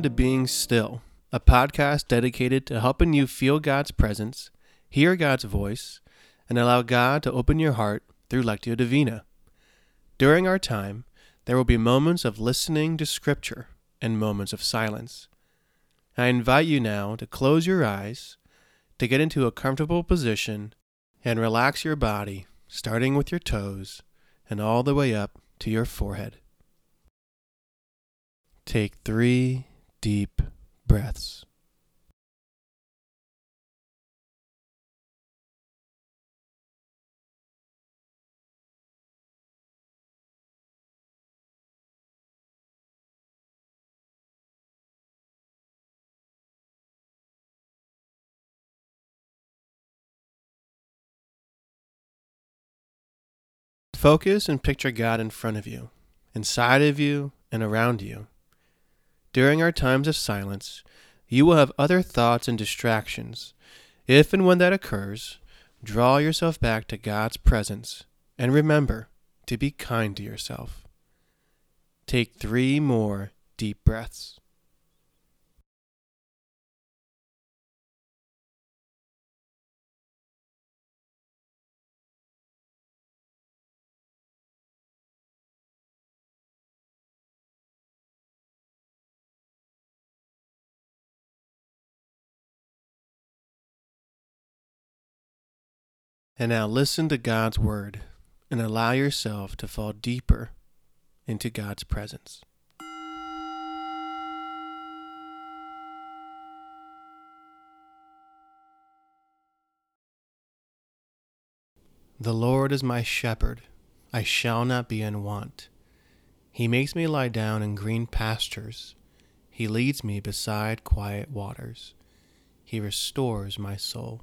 Welcome to Being Still, a podcast dedicated to helping you feel God's presence, hear God's voice, and allow God to open your heart through Lectio Divina. During our time, there will be moments of listening to Scripture and moments of silence. I invite you now to close your eyes, to get into a comfortable position, and relax your body, starting with your toes and all the way up to your forehead. Take three deep breaths. Focus and picture God in front of you, inside of you, and around you. During our times of silence, you will have other thoughts and distractions. If and when that occurs, draw yourself back to God's presence and remember to be kind to yourself. Take three more deep breaths. And now listen to God's word and allow yourself to fall deeper into God's presence. The Lord is my shepherd, I shall not be in want. He makes me lie down in green pastures. He leads me beside quiet waters. He restores my soul.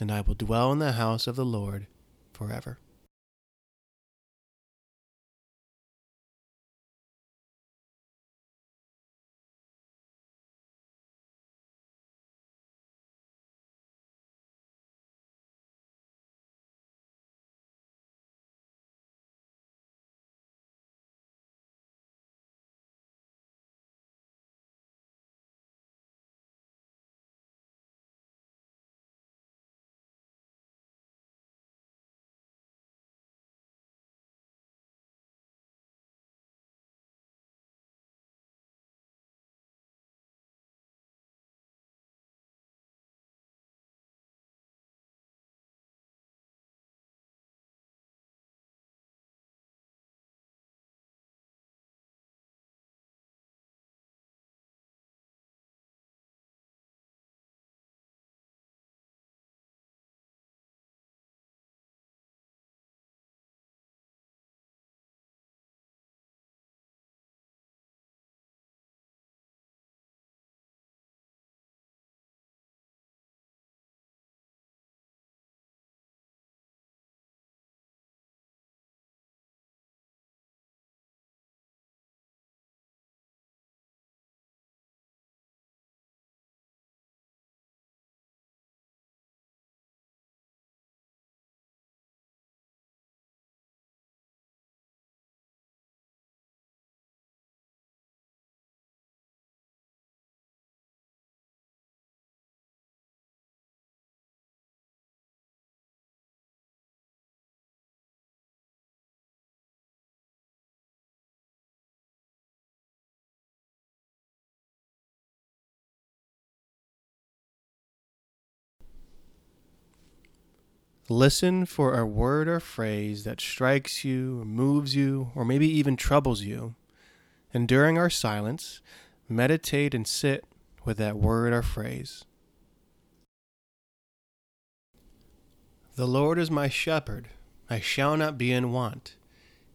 and I will dwell in the house of the Lord forever. Listen for a word or phrase that strikes you, or moves you, or maybe even troubles you. And during our silence, meditate and sit with that word or phrase. The Lord is my shepherd, I shall not be in want.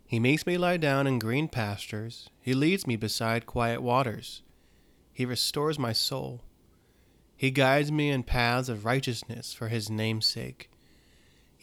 He makes me lie down in green pastures, He leads me beside quiet waters. He restores my soul. He guides me in paths of righteousness for his name's sake.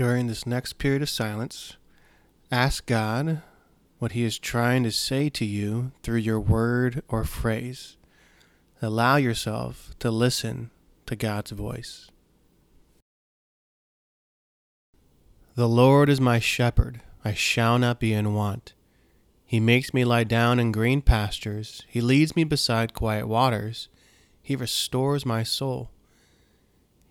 During this next period of silence, ask God what He is trying to say to you through your word or phrase. Allow yourself to listen to God's voice. The Lord is my shepherd, I shall not be in want. He makes me lie down in green pastures, He leads me beside quiet waters, He restores my soul.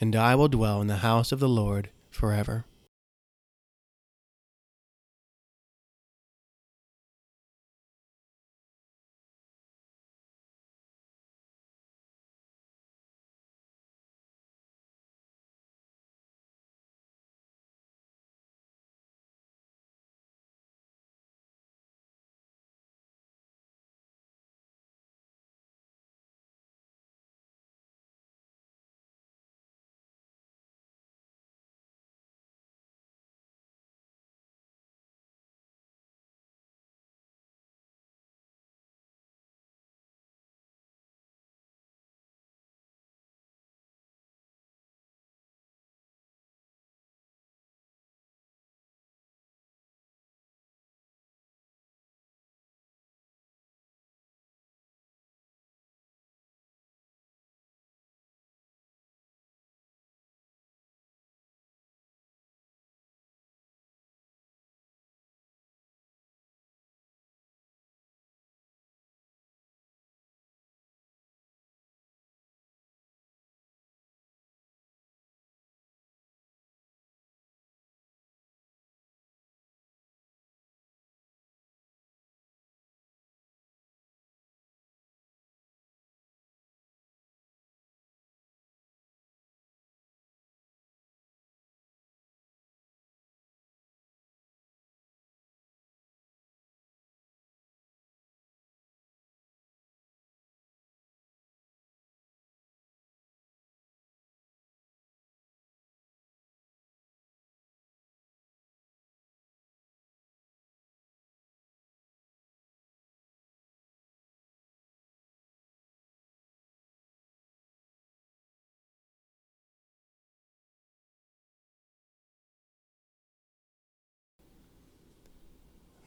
and I will dwell in the house of the Lord forever.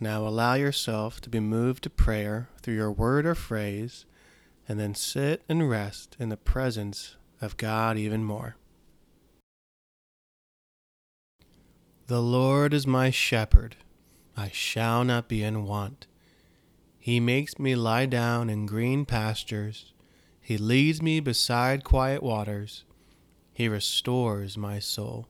Now allow yourself to be moved to prayer through your word or phrase, and then sit and rest in the presence of God even more. The Lord is my shepherd, I shall not be in want. He makes me lie down in green pastures, He leads me beside quiet waters, He restores my soul.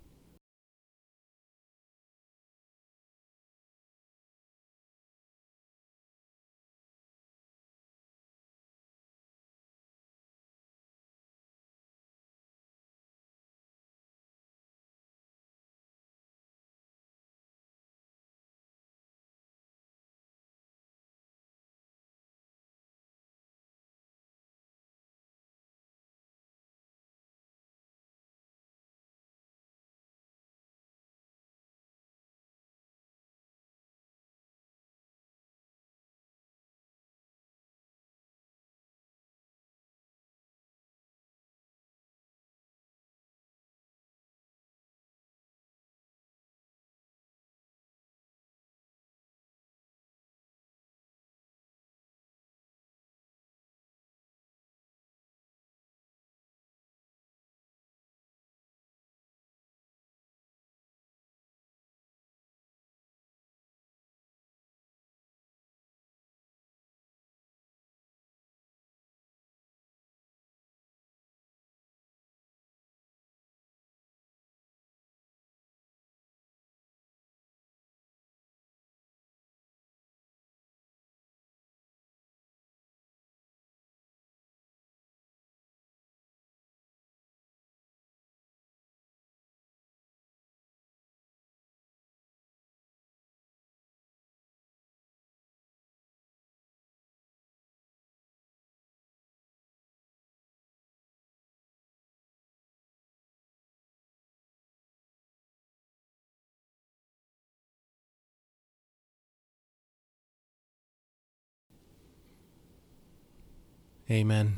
Amen.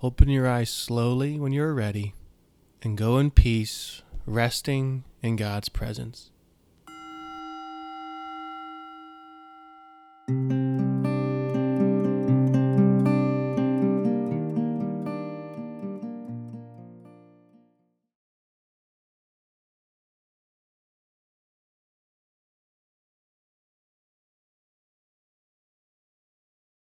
Open your eyes slowly when you are ready and go in peace, resting in God's presence.